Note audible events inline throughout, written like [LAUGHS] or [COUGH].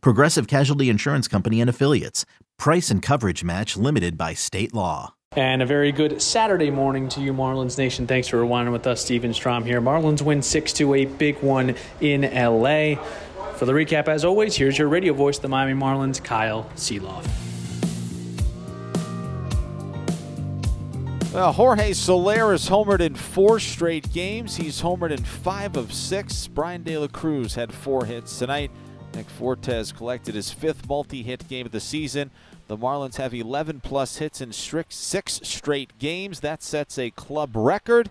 Progressive Casualty Insurance Company and Affiliates. Price and coverage match limited by state law. And a very good Saturday morning to you, Marlins Nation. Thanks for rewinding with us, Steven Strom here. Marlins win 6 2 8, big one in LA. For the recap, as always, here's your radio voice, the Miami Marlins, Kyle Sielaff. Well, Jorge Soler has homered in four straight games. He's homered in five of six. Bryan De La Cruz had four hits tonight. Nick Fortes collected his fifth multi-hit game of the season. The Marlins have 11 plus hits in six straight games. That sets a club record.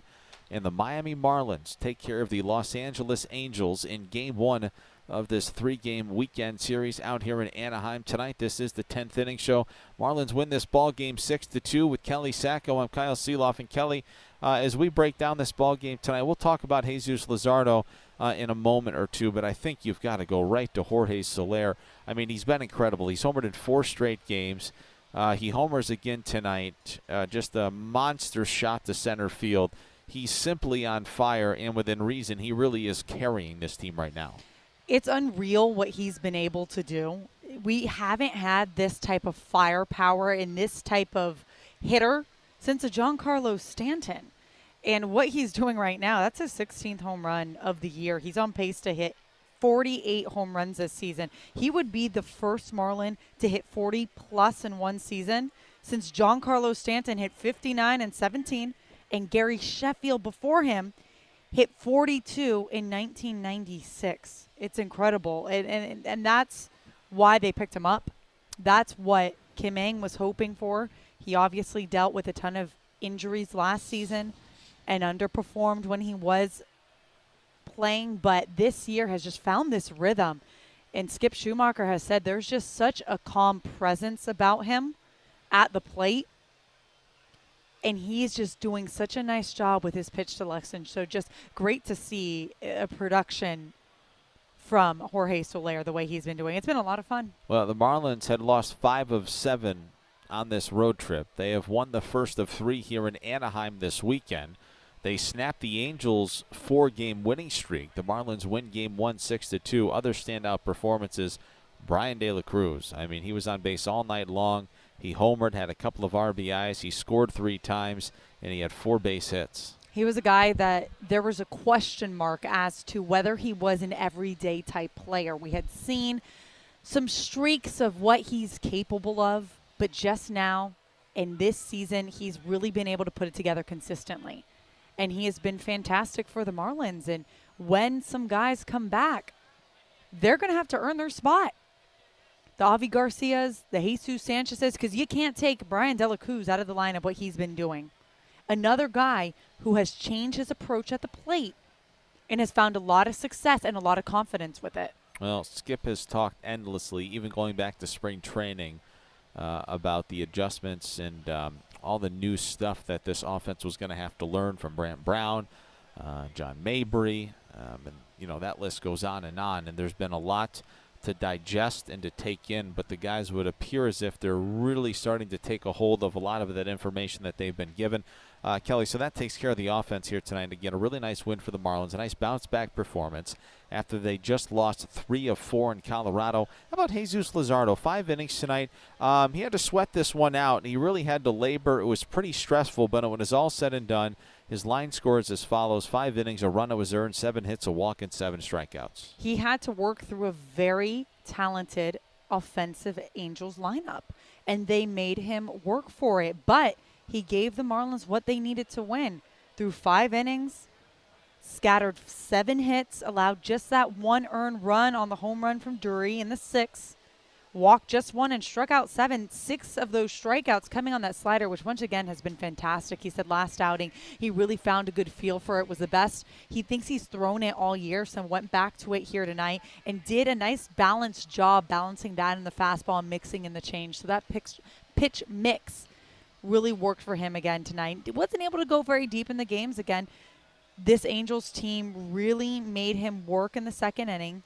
And the Miami Marlins take care of the Los Angeles Angels in game one of this three-game weekend series out here in Anaheim tonight. This is the 10th inning show. Marlins win this ball game six to two with Kelly Saco. I'm Kyle Sielaff. and Kelly. Uh, as we break down this ball game tonight, we'll talk about Jesus Luzardo uh, in a moment or two, but I think you've got to go right to Jorge Soler. I mean, he's been incredible. He's homered in four straight games. Uh, he homers again tonight. Uh, just a monster shot to center field. He's simply on fire, and within reason, he really is carrying this team right now it's unreal what he's been able to do. We haven't had this type of firepower and this type of hitter since a Giancarlo Stanton. And what he's doing right now, that's his 16th home run of the year. He's on pace to hit 48 home runs this season. He would be the first Marlin to hit 40 plus in one season since Giancarlo Stanton hit 59 and 17 and Gary Sheffield before him hit 42 in 1996. It's incredible. And, and, and that's why they picked him up. That's what Kim Ng was hoping for. He obviously dealt with a ton of injuries last season and underperformed when he was playing, but this year has just found this rhythm. And Skip Schumaker has said there's just such a calm presence about him at the plate and he's just doing such a nice job with his pitch selection. So just great to see a production from Jorge Soler the way he's been doing. It's been a lot of fun. Well, the Marlins had lost five of seven on this road trip. They have won the first of three here in Anaheim this weekend. They snapped the Angels' four-game winning streak. The Marlins win Game One, six to two. Other standout performances: Bryan De La Cruz. I mean, he was on base all night long. He homered, had a couple of RBIs. He scored three times, and he had four base hits. He was a guy that there was a question mark as to whether he was an everyday type player. We had seen some streaks of what he's capable of, but just now in this season, he's really been able to put it together consistently. And he has been fantastic for the Marlins. And when some guys come back, they're going to have to earn their spot the Avi Garcias, the Jesus Sanchez's, because you can't take Bryan De La Cruz out of the lineup what he's been doing. Another guy who has changed his approach at the plate and has found a lot of success and a lot of confidence with it. Well, Skip has talked endlessly, even going back to spring training, uh, about the adjustments and um, all the new stuff that this offense was going to have to learn from Brant Brown, uh, John Mabry, um, and you know that list goes on and on. And there's been a lot to digest and to take in, but the guys would appear as if they're really starting to take a hold of a lot of that information that they've been given. Uh, Kelly, so that takes care of the offense here tonight. Again, a really nice win for the Marlins, a nice bounce back performance after they just lost three of four in Colorado. How about Jesus Luzardo? Five innings tonight. Um, he had to sweat this one out, and he really had to labor. It was pretty stressful, but when it was all said and done, his line scores as follows five innings, a run was earned, seven hits, a walk, and seven strikeouts. He had to work through a very talented offensive Angels lineup, and they made him work for it. But he gave the Marlins what they needed to win through five innings, scattered seven hits, allowed just that one earned run on the home run from Drury in the sixth, walked just one and struck out seven. Six of those strikeouts coming on that slider, which once again has been fantastic. He said last outing he really found a good feel for it. Was the best he thinks he's thrown it all year. So went back to it here tonight and did a nice balanced job balancing that in the fastball and mixing in the change. So that pitch pitch mix really worked for him again tonight. Wasn't able to go very deep in the games again. This Angels team really made him work in the second inning.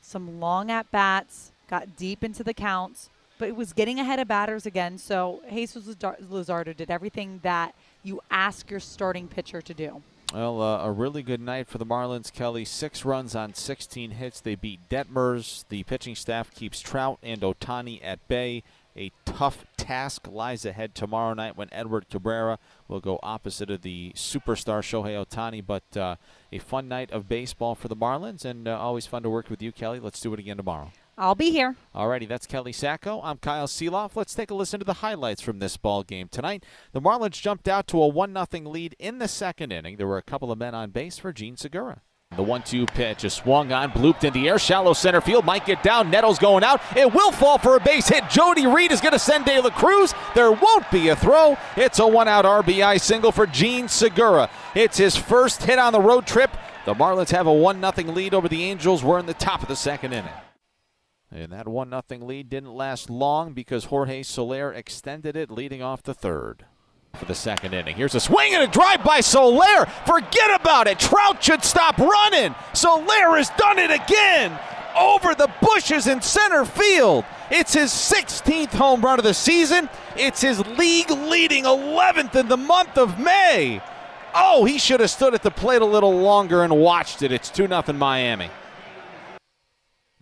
Some long at bats, got deep into the counts, but it was getting ahead of batters again. So Jesus Luzardo did everything that you ask your starting pitcher to do. Well, uh, a really good night for the Marlins, Kelly. Six runs on 16 hits. They beat Detmers. The pitching staff keeps Trout and Ohtani at bay. A tough task lies ahead tomorrow night when Edward Cabrera will go opposite of the superstar Shohei Ohtani. But uh, a fun night of baseball for the Marlins, and uh, always fun to work with you, Kelly. Let's do it again tomorrow. I'll be here. Alrighty, that's Kelly Saco. I'm Kyle Sielaff. Let's take a listen to the highlights from this ball game tonight. The Marlins jumped out to a one 0 lead in the second inning. There were a couple of men on base for Jean Segura. The one-two pitch is swung on, blooped in the air, shallow center field, might get down. Nettles going out. It will fall for a base hit. Jody Reed is going to send De La Cruz. There won't be a throw. It's a one-out RBI single for Jean Segura. It's his first hit on the road trip. The Marlins have a one-nothing lead over the Angels. We're in the top of the second inning. And that 1 0 lead didn't last long because Jorge Soler extended it, leading off the third for the second inning. Here's a swing and a drive by Soler. Forget about it. Trout should stop running. Soler has done it again over the bushes in center field. It's his 16th home run of the season. It's his league leading 11th in the month of May. Oh, he should have stood at the plate a little longer and watched it. It's 2 0 Miami.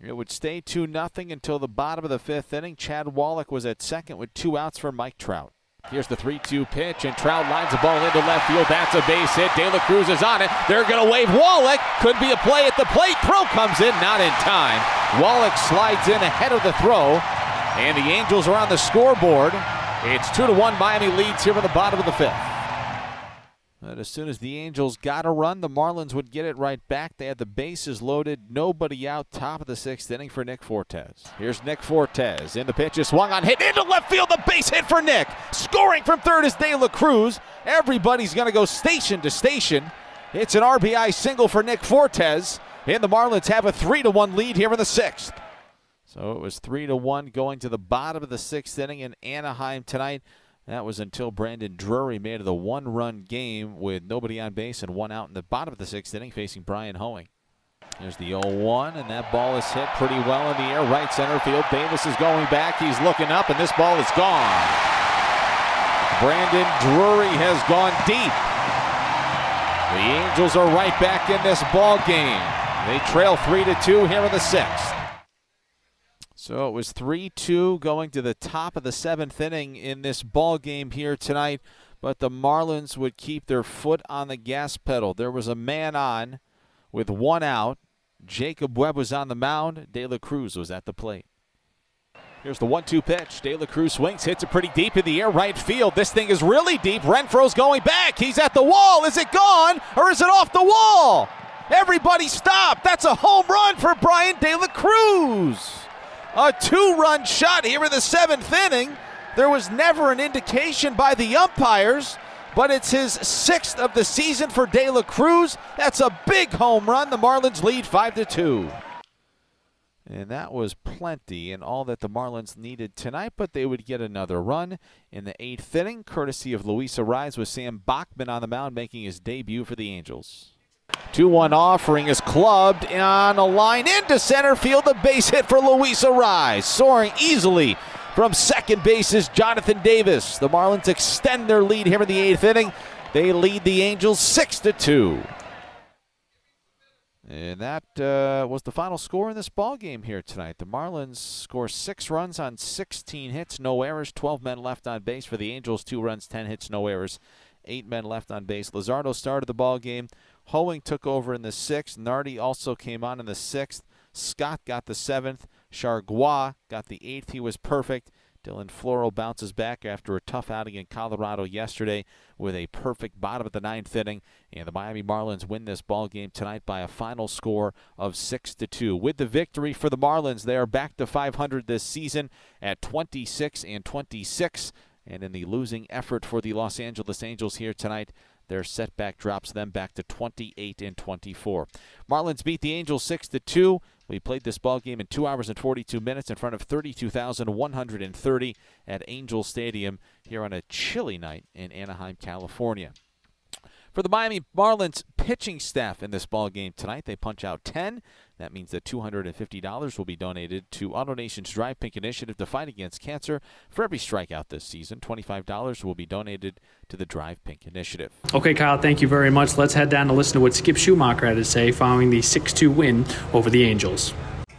It would stay 2 0 until the bottom of the fifth inning. Chad Wallach was at second with two outs for Mike Trout. Here's the 3 2 pitch, and Trout lines the ball into left field. That's a base hit. De La Cruz is on it. They're going to wave Wallach. Could be a play at the plate. Throw comes in, not in time. Wallach slides in ahead of the throw, and the Angels are on the scoreboard. It's 2 to 1. Miami leads here in the bottom of the fifth. But as soon as the Angels got a run, the Marlins would get it right back. They had the bases loaded, nobody out, top of the sixth inning for Nick Fortes. Here's Nick Fortes. In the pitch is swung on, hit into left field, the base hit for Nick. Scoring from third is De La Cruz. Everybody's going to go station to station. It's an RBI single for Nick Fortes, and the Marlins have a 3 to 1 lead here in the sixth. So it was 3 to 1 going to the bottom of the sixth inning in Anaheim tonight. That was until Brandon Drury made it a one run game with nobody on base and one out in the bottom of the sixth inning facing Bryan Hoeing. There's the 0 1, and that ball is hit pretty well in the air, right center field. Davis is going back. He's looking up, and this ball is gone. Brandon Drury has gone deep. The Angels are right back in this ball game. They trail 3 to 2 here in the sixth. So it was 3 2 going to the top of the seventh inning in this ball game here tonight, but the Marlins would keep their foot on the gas pedal. There was a man on with one out. Jacob Webb was on the mound. De La Cruz was at the plate. Here's the one two pitch. De La Cruz swings, hits it pretty deep in the air, right field. This thing is really deep. Renfroe's going back. He's at the wall. Is it gone or is it off the wall? Everybody stop. That's a home run for Bryan De La Cruz. A two run shot here in the seventh inning. There was never an indication by the umpires, but it's his sixth of the season for De La Cruz. That's a big home run. The Marlins lead 5 to 2. And that was plenty and all that the Marlins needed tonight, but they would get another run in the eighth inning, courtesy of Luis Arraez with Sam Bachman on the mound making his debut for the Angels. 2 1 offering is clubbed on a line into center field. The base hit for Luis Arraez. Soaring easily from second base is Jonathan Davis. The Marlins extend their lead here in the eighth inning. They lead the Angels 6 to 2. And that uh, was the final score in this ball game here tonight. The Marlins score six runs on 16 hits, no errors, 12 men left on base for the Angels. Two runs, 10 hits, no errors, eight men left on base. Luzardo started the ball game Hoeing took over in the sixth. Nardi also came on in the sixth. Scott got the seventh. Chargois got the eighth. He was perfect. Dylan Floro bounces back after a tough outing in Colorado yesterday with a perfect bottom of the ninth inning, and the Miami Marlins win this ball game tonight by a final score of six to two. With the victory for the Marlins, they are back to 500 this season at 26 and 26. And in the losing effort for the Los Angeles Angels here tonight, their setback drops them back to 28 and 24. Marlins beat the Angels 6 to 2. We played this ball game in 2 hours and 42 minutes in front of 32,130 at Angel Stadium here on a chilly night in Anaheim, California. For the Miami Marlins pitching staff in this ball game tonight, they punch out 10. That means that $250 will be donated to AutoNation's Drive Pink initiative to fight against cancer. For every strikeout this season, $25 will be donated to the Drive Pink initiative. Okay, Kyle, thank you very much. Let's head down to listen to what Skip Schumaker had to say following the 6 2 win over the Angels.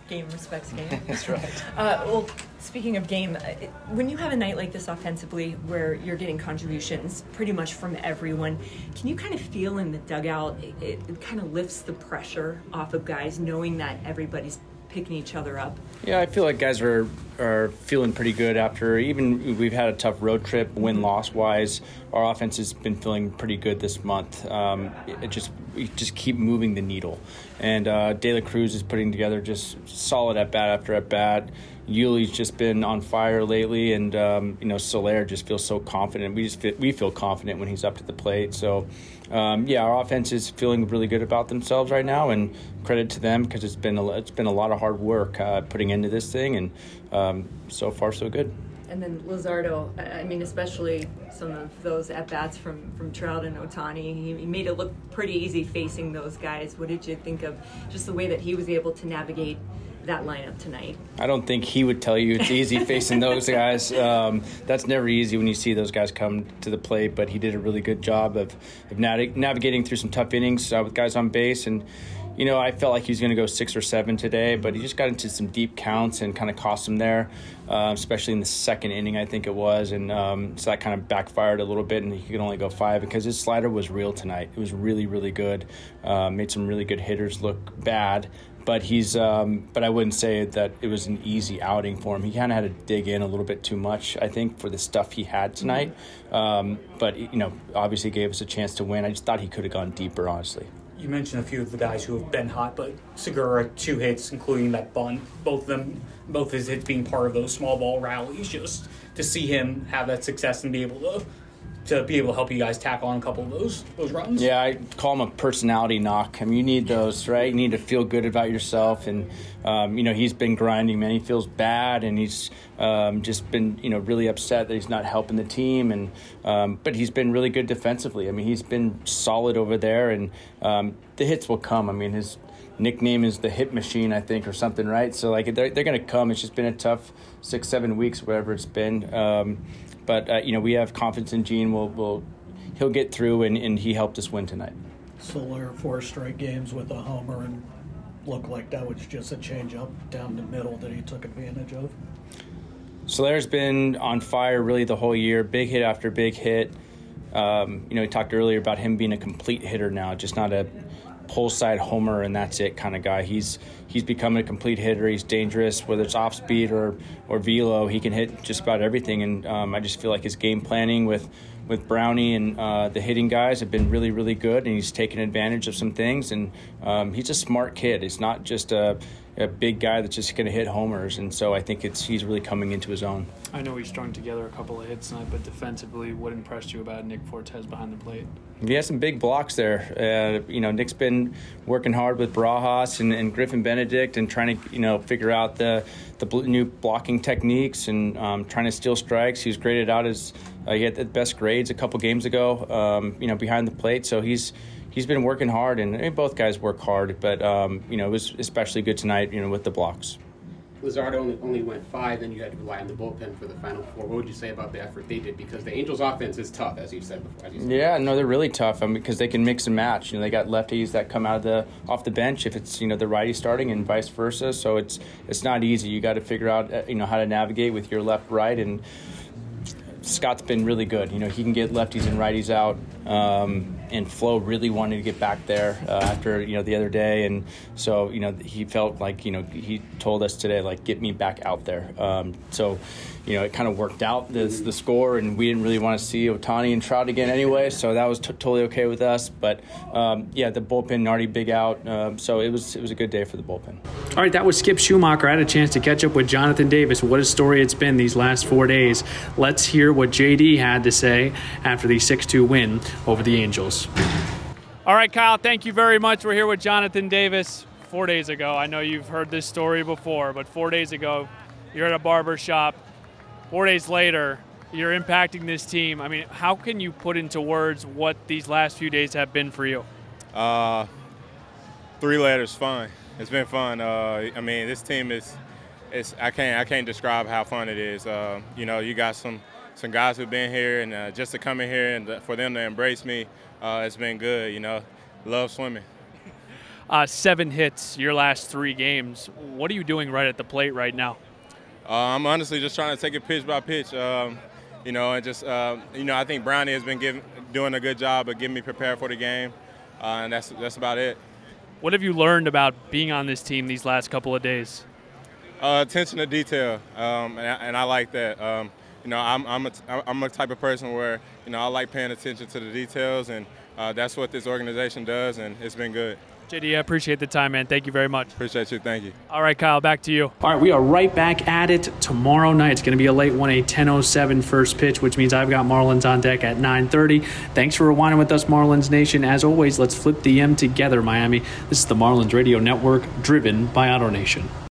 Game respects game. [LAUGHS] That's right. Uh, well, speaking of game, uh, when you have a night like this offensively where you're getting contributions pretty much from everyone, can you kind of feel in the dugout, it, it, kind of lifts the pressure off of guys knowing that everybody's picking each other up? Yeah, I feel like guys are are feeling pretty good after even we've had a tough road trip, win loss wise. Our offense has been feeling pretty good this month. Um, it just just keep moving the needle, and uh, De La Cruz is putting together just solid at bat after at bat. Yuli's just been on fire lately, and um, you know Soler just feels so confident. We just feel, we feel confident when he's up to the plate. So um, yeah, our offense is feeling really good about themselves right now, and credit to them because it's been a, it's been a lot of hard work uh, putting into this thing, and um, so far so good. And then Luzardo, I mean, especially some of those at bats from from Trout and Ohtani, he, he made it look pretty easy facing those guys. What did you think of just the way that he was able to navigate? that lineup tonight. I don't think he would tell you it's easy facing those guys. Um, that's never easy when you see those guys come to the plate, but he did a really good job of, of navigating through some tough innings uh, with guys on base. And, you know, I felt like he was going to go six or seven today, but he just got into some deep counts and kind of cost him there, uh, especially in the second inning, I think it was. And um, so that kind of backfired a little bit, and he could only go five because his slider was real tonight. It was really, really good. Uh, made some really good hitters look bad but he's um, but I wouldn't say that it was an easy outing for him. He kind of had to dig in a little bit too much, I think, for the stuff he had tonight. Um, but you know, obviously gave us a chance to win. I just thought he could have gone deeper, honestly. You mentioned a few of the guys who have been hot, but Segura two hits, including that bunt. Both of them, both his hits being part of those small ball rallies. Just to see him have that success and be able to to be able to help you guys tackle on a couple of those those runs. Yeah, I call them a personality knock. I mean, you need those, right? You need to feel good about yourself, and um, you know he's been grinding, man. He feels bad, and he's um, just been you know really upset that he's not helping the team, and um, but he's been really good defensively. I mean, he's been solid over there, and um, the hits will come. I mean, his nickname is the hit machine, I think, or something, right? So like they're, they're going to come. It's just been a tough six, seven weeks, whatever it's been. Um, but uh, you know, we have confidence in Jean. We'll, we'll he'll get through, and, and he helped us win tonight. Soler four straight games with a homer, and looked like that was just a change up down the middle that he took advantage of. Soler's been on fire really the whole year, big hit after big hit. Um, you know, we talked earlier about him being a complete hitter now, just not a pull side homer and that's it kind of guy. He's he's becoming a complete hitter. He's dangerous, whether it's off speed or or velo. He can hit just about everything, and um, I just feel like his game planning with with Brownie and uh, the hitting guys have been really really good, and he's taken advantage of some things. And um, he's a smart kid. He's not just a a big guy that's just going to hit homers, and so I think it's he's really coming into his own. I know he strung together a couple of hits tonight, but defensively, what impressed you about Nick Fortes behind the plate? He has some big blocks there. Uh, you know, Nick's been working hard with Barajas and, and, Griffin Benedict and trying to you know figure out the the new blocking techniques and um, trying to steal strikes. He was graded out as uh, he had the best grades a couple games ago. Um, you know, behind the plate, so he's he's been working hard, and I mean, both guys work hard. But um, you know, it was especially good tonight. You know, with the blocks. Luzardo only, only went five, then you had to rely on the bullpen for the final four. What would you say about the effort they did? Because the Angels' offense is tough, as you said before. You said yeah, no, they're really tough. I mean, because they can mix and match. You know, they got lefties that come out of the off the bench if it's you know the righty starting, and vice versa. So it's it's not easy. You got to figure out uh, you know how to navigate with your left right and. Scott's been really good. You know, he can get lefties and righties out. Um, and Flo really wanted to get back there uh, after you know the other day, and so you know he felt like you know he told us today like get me back out there. Um, so you know, it kind of worked out the, the score, and we didn't really want to see Ohtani and Trout again anyway, so that was t- totally okay with us. But um, yeah, the bullpen already big out, um, so it was it was a good day for the bullpen. All right, that was Skip Schumaker. I had a chance to catch up with Jonathan Davis. What a story it's been these last four days. Let's hear what JD had to say after the 6 2 win over the Angels. All right, Kyle, thank you very much. We're here with Jonathan Davis. Four days ago, I know you've heard this story before, but four days ago, you're at a barber shop four days later, you're impacting this team. I mean, how can you put into words what these last few days have been for you? Uh, three letters, fun. It's been fun. Uh, I mean, this team is, it's I can't I can't describe how fun it is. Uh, you know, you got some some guys who've been here, and uh, just to come in here and for them to embrace me, uh, it's been good. You know, love swimming. Uh, seven hits your last three games. What are you doing right at the plate right now? Uh, I'm honestly just trying to take it pitch by pitch. Um, you know, and just uh, you know, I think Brownie has been giving, doing a good job of getting me prepared for the game, uh, and that's that's about it. What have you learned about being on this team these last couple of days? Uh, attention to detail, um, and, I, and, I, like that. Um, you know, I'm I'm a, I'm a type of person where you know I like paying attention to the details, and uh, that's what this organization does, and it's been good. JD, I appreciate the time, man. Thank you very much. Appreciate you. Thank you. All right, Kyle, back to you. All right, we are right back at it tomorrow night. It's going to be a late one, a 10:07 first pitch, which means I've got Marlins on deck at 9:30. Thanks for rewinding with us, Marlins Nation. As always, let's flip the M together, Miami. This is the Marlins Radio Network, driven by AutoNation.